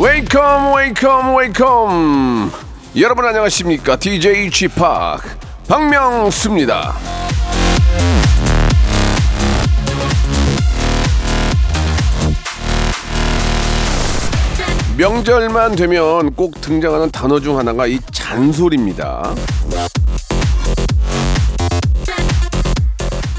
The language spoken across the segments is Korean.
Welcome welcome welcome 여러분 안녕하십니까 DJ p 박명수입니다 명절만 되면 꼭 등장하는 단어 중 하나가 이 잔소리입니다.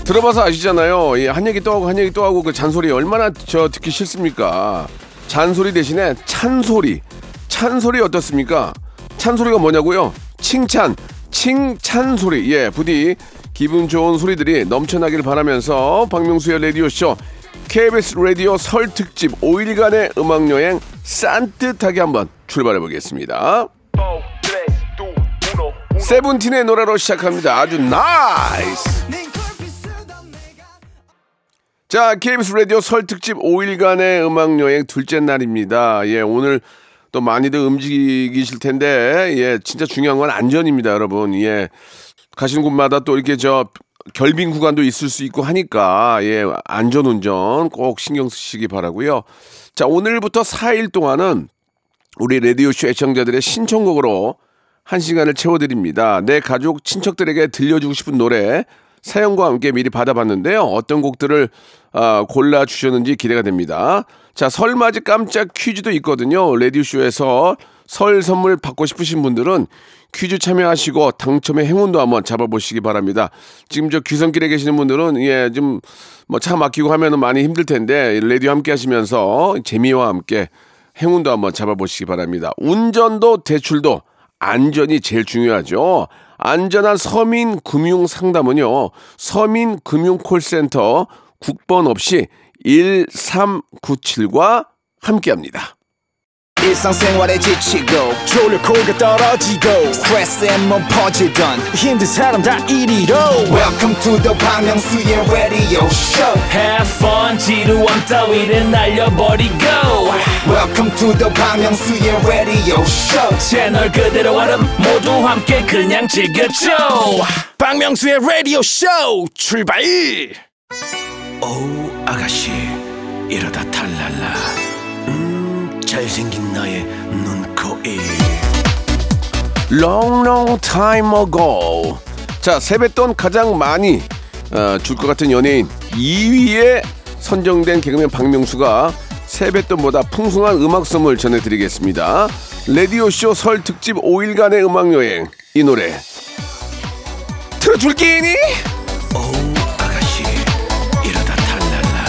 들어봐서 아시잖아요. 이한 얘기 또 하고 한 얘기 또 하고 그 잔소리 얼마나 저 듣기 싫습니까? 잔소리 대신에 찬소리. 찬소리 어떻습니까? 찬소리가 뭐냐고요? 칭찬. 칭찬 소리. 예, 부디 기분 좋은 소리들이 넘쳐나길 바라면서 박명수의 라디오쇼 KBS 라디오 설 특집 5일간의 음악 여행 산뜻하게 한번 출발해 보겠습니다. 세븐틴의 노래로 시작합니다. 아주 nice. 자, KBS 라디오 설 특집 5일간의 음악 여행 둘째 날입니다. 예, 오늘 또 많이들 움직이실 텐데, 예, 진짜 중요한 건 안전입니다, 여러분. 예, 가시는 곳마다 또 이렇게 저 결빙 구간도 있을 수 있고 하니까, 예, 안전 운전 꼭 신경 쓰시기 바라고요 자, 오늘부터 4일 동안은 우리 라디오쇼 애청자들의 신청곡으로 한 시간을 채워드립니다. 내 가족, 친척들에게 들려주고 싶은 노래 사연과 함께 미리 받아봤는데요. 어떤 곡들을 아, 골라주셨는지 기대가 됩니다. 자, 설맞이 깜짝 퀴즈도 있거든요. 라디오쇼에서 설 선물 받고 싶으신 분들은 퀴즈 참여하시고 당첨의 행운도 한번 잡아보시기 바랍니다. 지금 저 귀성길에 계시는 분들은 예, 좀 뭐 차 막히고 하면은 많이 힘들 텐데 라디오 함께 하시면서 재미와 함께 행운도 한번 잡아보시기 바랍니다. 운전도 대출도 안전이 제일 중요하죠. 안전한 서민 금융 상담은요. 서민 금융 콜센터 국번 없이 1397과 함께 합니다. 일상생활에 지치고, 졸려 코가 떨어지고 스트레스에 몸 퍼지던, 힘든 사람 다 이리로. welcome to the Bang Myung-soo's radio show Have fun, 지루함 따위를 날려버리고. welcome to the Bang Myung-soo's radio show 채널 그대로 얼음 모두 함께 그냥 즐겨줘. 박명수의 라디오 쇼 출발. 어우 아가씨 이러다 탈랄라. 음 잘생긴 나의 눈코입. Long long time ago. 자, 세뱃돈 가장 많이 어, 줄것 같은 연예인 2위에 선정된 개그맨 박명수가 세뱃돈보다 풍성한 음악 선물 전해드리겠습니다. 라디오쇼 설 특집 5일간의 음악 여행 이 노래 틀어줄 탈랄라.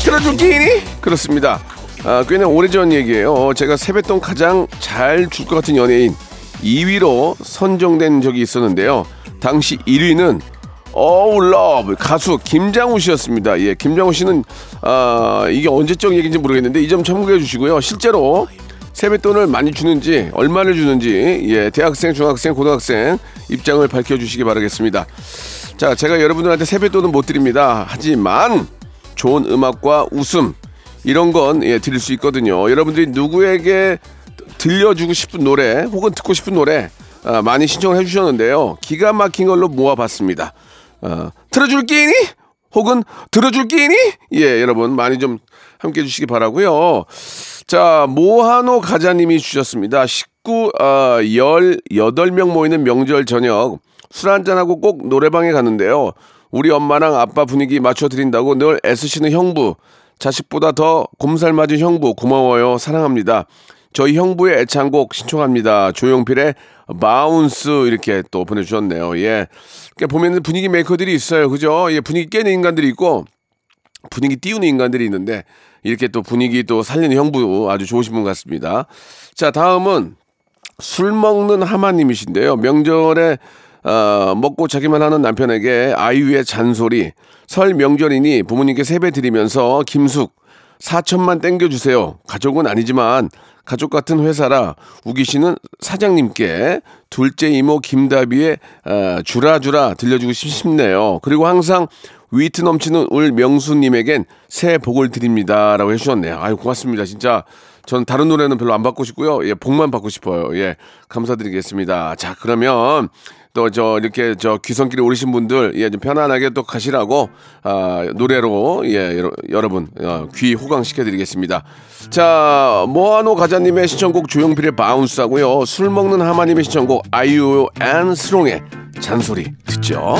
틀어줄 끼니? 그렇습니다. 아, 꽤나 오래전 얘기예요. 어, 제가 세뱃돈 가장 잘 줄 것 같은 연예인 2위로 선정된 적이 있었는데요. 당시 1위는 어우 love 가수 김장우 씨였습니다. 예, 김장우 씨는 아, 이게 언제적 얘기인지 모르겠는데 이 점 참고해 주시고요. 실제로 세뱃돈을 많이 주는지 얼마를 주는지 예, 대학생, 중학생, 고등학생 입장을 밝혀 주시기 바라겠습니다. 자, 제가 여러분들한테 세뱃돈은 못 드립니다. 하지만 좋은 음악과 웃음 이런 건 예, 드릴 수 있거든요. 여러분들이 누구에게 들려주고 싶은 노래 혹은 듣고 싶은 노래 아, 많이 신청을 해주셨는데요. 기가 막힌 걸로 모아봤습니다. 어, 틀어줄 끼니? 혹은 들어줄 끼니? 예, 여러분 많이 좀 함께 해주시기 바라고요. 자, 모하노 가자님이 주셨습니다. 식구 어, 18명 모이는 명절 저녁 술 한잔하고 꼭 노래방에 갔는데요. 우리 엄마랑 아빠 분위기 맞춰드린다고 늘 애쓰시는 형부. 자식보다 더 곰살 맞은 형부 고마워요. 사랑합니다. 저희 형부의 애창곡 신청합니다. 조용필의 Bounce 이렇게 또 보내주셨네요. 예. 그러니까 보면은 분위기 메이커들이 있어요. 그죠? 예, 분위기 깨는 인간들이 있고 분위기 띄우는 인간들이 있는데 이렇게 또 분위기 또 살리는 형부 아주 좋으신 분 같습니다. 자, 다음은 술 먹는 하마님이신데요. 명절에 어, 먹고 자기만 하는 남편에게 아이유의 잔소리, 설 명절이니 부모님께 세배 드리면서 김숙, 4천만 땡겨주세요. 가족은 아니지만 가족 같은 회사라 우기 씨는 사장님께 둘째 이모 김다비의 아, 주라주라 들려주고 싶네요. 그리고 항상 위트 넘치는 울 명수님에겐 새해 복을 드립니다 라고 해주셨네요. 아유 고맙습니다. 진짜 전 다른 노래는 별로 안 받고 싶고요. 예, 복만 받고 싶어요. 예, 감사드리겠습니다. 자, 그러면 또 저 이렇게 저 귀성길에 오르신 분들 예, 좀 편안하게 또 가시라고 아, 노래로 예, 여러, 여러분 어, 귀 호강 시켜드리겠습니다. 자, 모아노 가자님의 신청곡 조용필의 Bounce하고요. 술 먹는 하마님의 신청곡 아이유 and 슬옹의 잔소리 듣죠.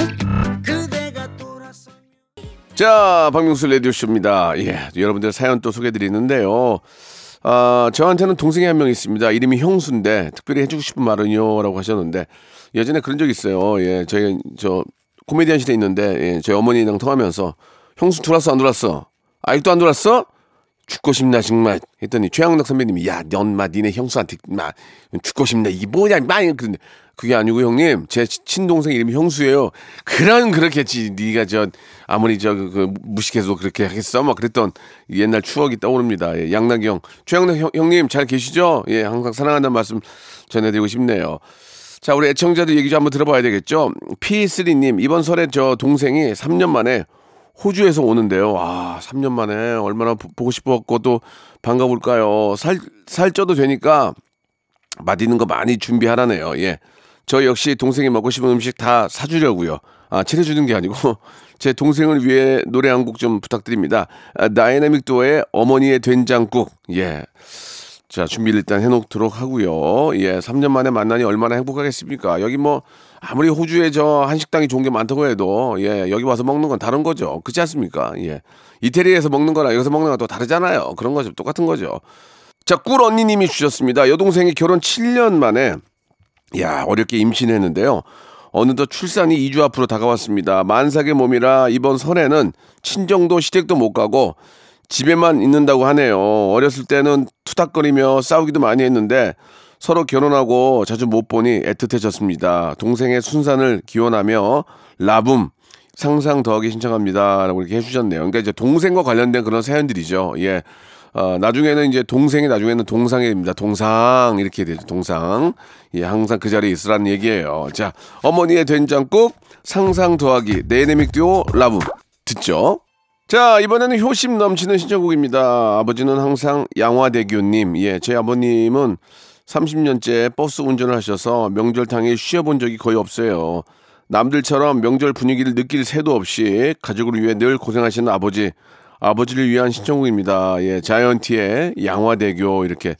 자, 박명수 라디오쇼입니다. 예, 여러분들 사연 또 소개드리는데요. 아, 저한테는 동생이 한 명 있습니다. 이름이 형수인데 특별히 해주고 싶은 말은요. 라고 하셨는데 예전에 그런 적 있어요. 예, 저희 저 코미디언 시대 있는데 예, 저희 어머니랑 통하면서 형수 들어왔어 안 들어왔어? 아직도 안 들어왔어? 죽고 싶나 정말 했더니 최양락 선배님이 야, 넌마 니네 형수한테 마 죽고 싶나 이게 뭐냐 마 그런데 그게 아니고 형님 제 친동생 이름이 형수예요. 그런 그렇겠지 네가 저 아무리 저그 그 무식해서 그렇게 하겠어 막 그랬던 옛날 추억이 떠오릅니다. 예, 양락이 형 최양락 형, 형님 잘 계시죠? 예 항상 사랑한다는 말씀 전해드리고 싶네요. 자 우리 애청자들 얘기 좀 한번 들어봐야 되겠죠. P3님 이번 설에 저 동생이 3년 만에 호주에서 오는데요. 아, 3년 만에 얼마나 보- 보고 싶었고 또 반가울까요? 살, 살쪄도 되니까 맛있는 거 많이 준비하라네요. 예. 저 역시 동생이 먹고 싶은 음식 다 사주려고요. 아, 차려주는 게 아니고 제 동생을 위해 노래 한 곡 좀 부탁드립니다. 아, 다이나믹 듀오의 어머니의 된장국. 예. 자, 준비를 일단 해놓도록 하고요. 예, 3년 만에 만나니 얼마나 행복하겠습니까? 여기 뭐 아무리 호주에 저 한식당이 좋은 게 많다고 해도 예, 여기 와서 먹는 건 다른 거죠. 그렇지 않습니까? 예. 이태리에서 먹는 거랑 여기서 먹는 건 또 다르잖아요. 그런 거죠. 똑같은 거죠. 자, 꿀 언니님이 주셨습니다. 여동생이 결혼 7년 만에 야, 어렵게 임신했는데요. 어느덧 출산이 2주 앞으로 다가왔습니다. 만삭의 몸이라 이번 설에는 친정도 시댁도 못 가고 집에만 있는다고 하네요. 어렸을 때는 투닥거리며 싸우기도 많이 했는데 서로 결혼하고 자주 못 보니 애틋해졌습니다. 동생의 순산을 기원하며 라붐 상상 더하기 신청합니다. 라고 이렇게 해주셨네요. 그러니까 이제 동생과 관련된 그런 사연들이죠. 예. 어, 나중에는 이제 동생이 나중에는 동상이 됩니다. 동상 이렇게 되죠. 동상. 예, 항상 그 자리에 있으라는 얘기예요. 자, 어머니의 된장국 상상 더하기 네네믹 듀오 라붐 듣죠. 자, 이번에는 효심 넘치는 신청곡입니다. 아버지는 항상 양화대교님. 예, 제 아버님은 30년째 버스 운전을 하셔서 명절 당일 쉬어본 적이 거의 없어요. 남들처럼 명절 분위기를 느낄 새도 없이 가족을 위해 늘 고생하시는 아버지. 아버지를 위한 신청곡입니다. 예, 자이언티의 양화대교 이렇게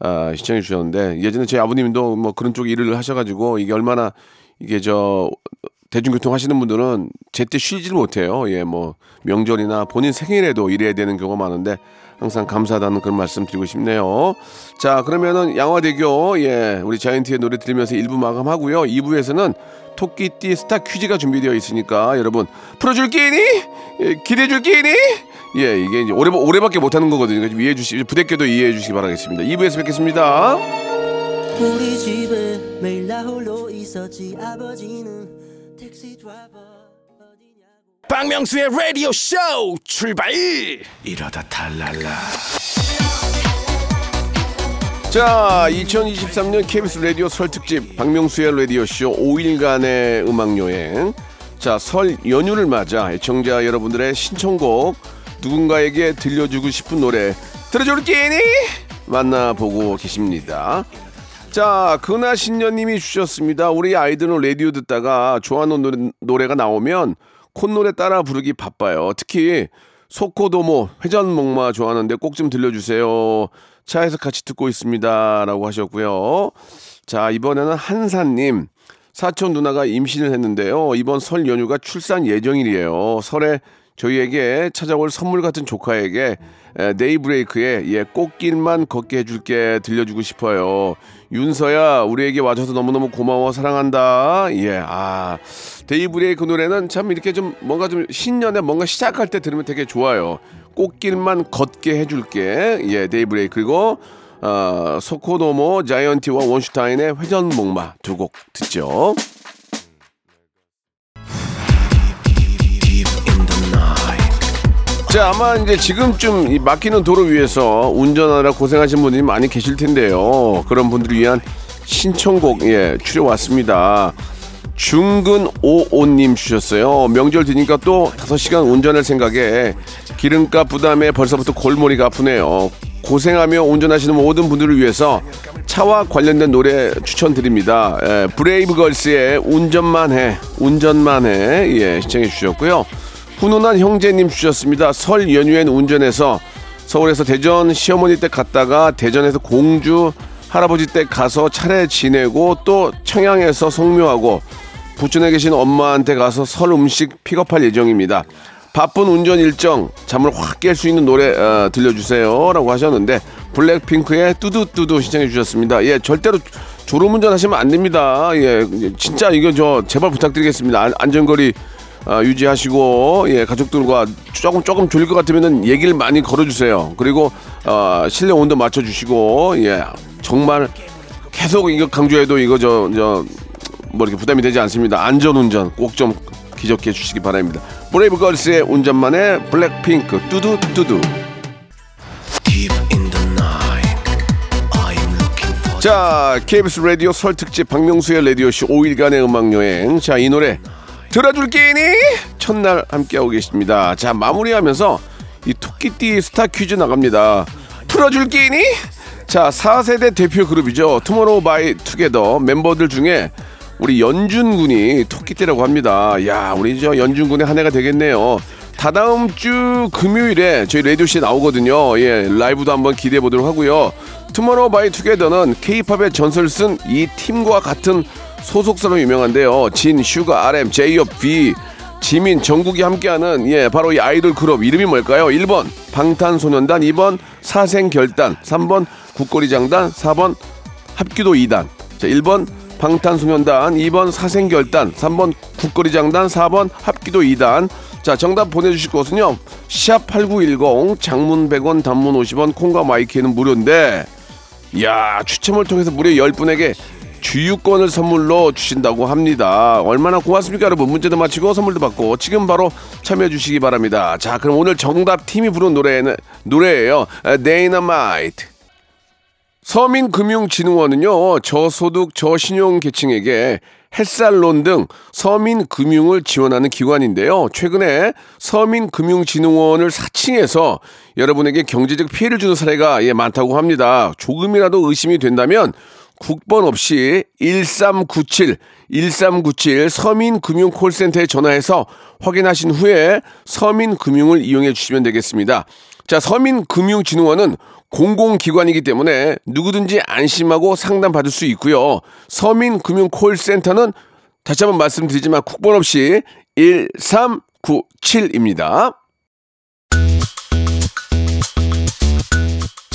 아, 시청해 주셨는데 예전에 제 아버님도 뭐 그런 쪽 일을 하셔가지고 이게 얼마나 이게 저 대중교통 하시는 분들은 제때 쉬지를 못해요. 예, 뭐 명절이나 본인 생일에도 일해야 되는 경우가 많은데 항상 감사하다는 그런 말씀 드리고 싶네요. 자, 그러면은 양화대교 예, 우리 자이언티의 노래 들으면서 1부 마감하고요. 2부에서는 토끼띠 스타 퀴즈가 준비되어 있으니까 여러분 풀어줄 게니 예, 기대줄 게니 예, 이게 이제 올해 올해밖에 못 하는 거거든요. 그러니까 좀 이해해 주시 부대껴도 이해해 주시기 바라겠습니다. 2부에서 뵙겠습니다. 우리 집에 매일 나 홀로 있었지 아버지는 택시 드라이버 어디냐고 박명수의 라디오 쇼 출발 이러다 탈랄라 자, 2023년 KBS 라디오 설 특집 박명수의 라디오 쇼 5일간의 음악 여행. 자, 설 연휴를 맞아 애청자 여러분들의 신청곡 누군가에게 들려주고 싶은 노래 들어줄 게니 만나보고 계십니다. 자, 근하 신녀님이 주셨습니다. 우리 아이들은 라디오 듣다가 좋아하는 노래, 노래가 나오면 콧노래 따라 부르기 바빠요. 특히 소코도모 회전목마 좋아하는데 꼭 좀 들려주세요. 차에서 같이 듣고 있습니다. 라고 하셨고요. 자, 이번에는 한사님. 사촌 누나가 임신을 했는데요. 이번 설 연휴가 출산 예정일이에요. 설에 저희에게 찾아올 선물 같은 조카에게 에, 데이브레이크의 예, 꽃길만 걷게 해줄게 들려주고 싶어요. 윤서야, 우리에게 와줘서 너무너무 고마워, 사랑한다. 예, 아, 데이브레이크 노래는 참 이렇게 좀 뭔가 좀 신년에 뭔가 시작할 때 들으면 되게 좋아요. 꽃길만 걷게 해줄게. 예, 데이브레이크. 그리고, 어, 소코도모 자이언티와 원슈타인의 회전목마 두 곡 듣죠. 자, 아마 이제 지금쯤 이 막히는 도로 위에서 운전하느라 고생하신 분들이 많이 계실 텐데요. 그런 분들을 위한 신청곡, 예, 추려왔습니다. 중근 오오님 주셨어요. 명절 뒤니까 또 5시간 운전할 생각에 기름값 부담에 벌써부터 골머리가 아프네요. 고생하며 운전하시는 모든 분들을 위해서 차와 관련된 노래 추천드립니다. 예, 브레이브걸스의 운전만 해, 운전만 해, 예, 시청해 주셨고요. 훈훈한 형제님 주셨습니다. 설 연휴엔 운전해서 서울에서 대전 시어머니 댁 갔다가 대전에서 공주 할아버지 댁 가서 차례 지내고 또 청양에서 성묘하고 부천에 계신 엄마한테 가서 설 음식 픽업할 예정입니다. 바쁜 운전 일정 잠을 확 깰 수 있는 노래 어, 들려주세요라고 하셨는데 블랙핑크의 뚜두뚜두 신청해 주셨습니다. 예, 절대로 졸음 운전 하시면 안 됩니다. 예, 진짜 이거 저 제발 부탁드리겠습니다. 안, 안전거리 어, 유지하시고 예, 가족들과 조금 조금 졸릴 것 같으면은 얘기를 많이 걸어주세요. 그리고 어, 실내 온도 맞춰주시고 예, 정말 계속 이거 강조해도 이거 저 저 뭐 이렇게 부담이 되지 않습니다. 안전운전 꼭 좀 기적해 주시기 바랍니다. 브레이브걸스의 운전만의 블랙핑크 뚜두 뚜두. 자, KBS 라디오 설 특집 박명수의 라디오 쇼 5일간의 음악 여행. 자, 이 노래 들어줄 게니 첫날 함께하고 계십니다. 자, 마무리하면서 이 토끼띠 스타 퀴즈 나갑니다. 풀어줄 게니? 자, 4세대 대표 그룹이죠. 투모로우 바이 투게더 멤버들 중에 우리 연준 군이 토끼띠라고 합니다. 야, 우리 저 연준 군의 한 해가 되겠네요. 다다음 주 금요일에 저희 라디오쇼에 나오거든요. 예, 라이브도 한번 기대해 보도록 하고요. 투모로우 바이 투게더는 케이팝의 전설 쓴 이 팀과 같은 소속사로 유명한데요. 진, 슈가, RM, 제이홉, V, 지민, 정국이 함께하는 예 바로 이 아이돌 그룹 이름이 뭘까요? 1번 방탄소년단, 2번 사생결단, 3번 굿거리장단, 4번 합기도 2단. 자, 1번 방탄소년단, 2번 사생결단, 3번 굿거리장단, 4번 합기도 2단. 자, 정답 보내주실 곳은요. 샵8910 장문 100원 단문 50원 콩과 마이 K는 무료인데 이야 추첨을 통해서 무려 10분에게 주유권을 선물로 주신다고 합니다. 얼마나 고맙습니까, 여러분? 문제도 맞히고 선물도 받고 지금 바로 참여해 주시기 바랍니다. 자, 그럼 오늘 정답 팀이 부른 노래는 노래예요. 데이너마이트. 서민금융진흥원은요, 저소득, 저신용 계층에게 햇살론 등 서민금융을 지원하는 기관인데요. 최근에 서민금융진흥원을 사칭해서 여러분에게 경제적 피해를 주는 사례가 예, 많다고 합니다. 조금이라도 의심이 된다면 국번 없이 1397, 1397 서민금융콜센터에 전화해서 확인하신 후에 서민금융을 이용해 주시면 되겠습니다. 자, 서민금융진흥원은 공공기관이기 때문에 누구든지 안심하고 상담받을 수 있고요. 서민금융콜센터는 다시 한번 말씀드리지만 국번 없이 1397입니다.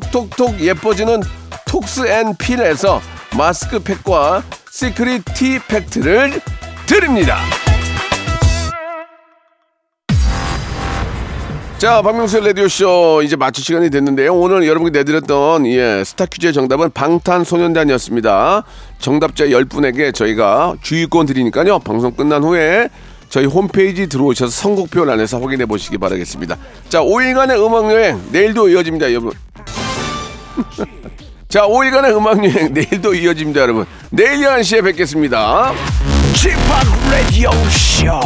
톡톡톡 예뻐지는 톡스앤필에서 마스크팩과 시크릿 티 팩트를 드립니다. 자, 박명수의 라디오쇼 이제 마칠 시간이 됐는데요. 오늘 여러분께 내드렸던 예, 스타 퀴즈의 정답은 방탄소년단이었습니다. 정답자 10분에게 저희가 주의권 드리니까요. 방송 끝난 후에 저희 홈페이지 들어오셔서 선곡표 안에서 확인해 보시기 바라겠습니다. 자, 5일간의 음악여행 내일도 이어집니다, 여러분. 자, 5일간의 음악여행 내일도 이어집니다, 여러분. 내일 11시에 뵙겠습니다. 지팍 라디오 쇼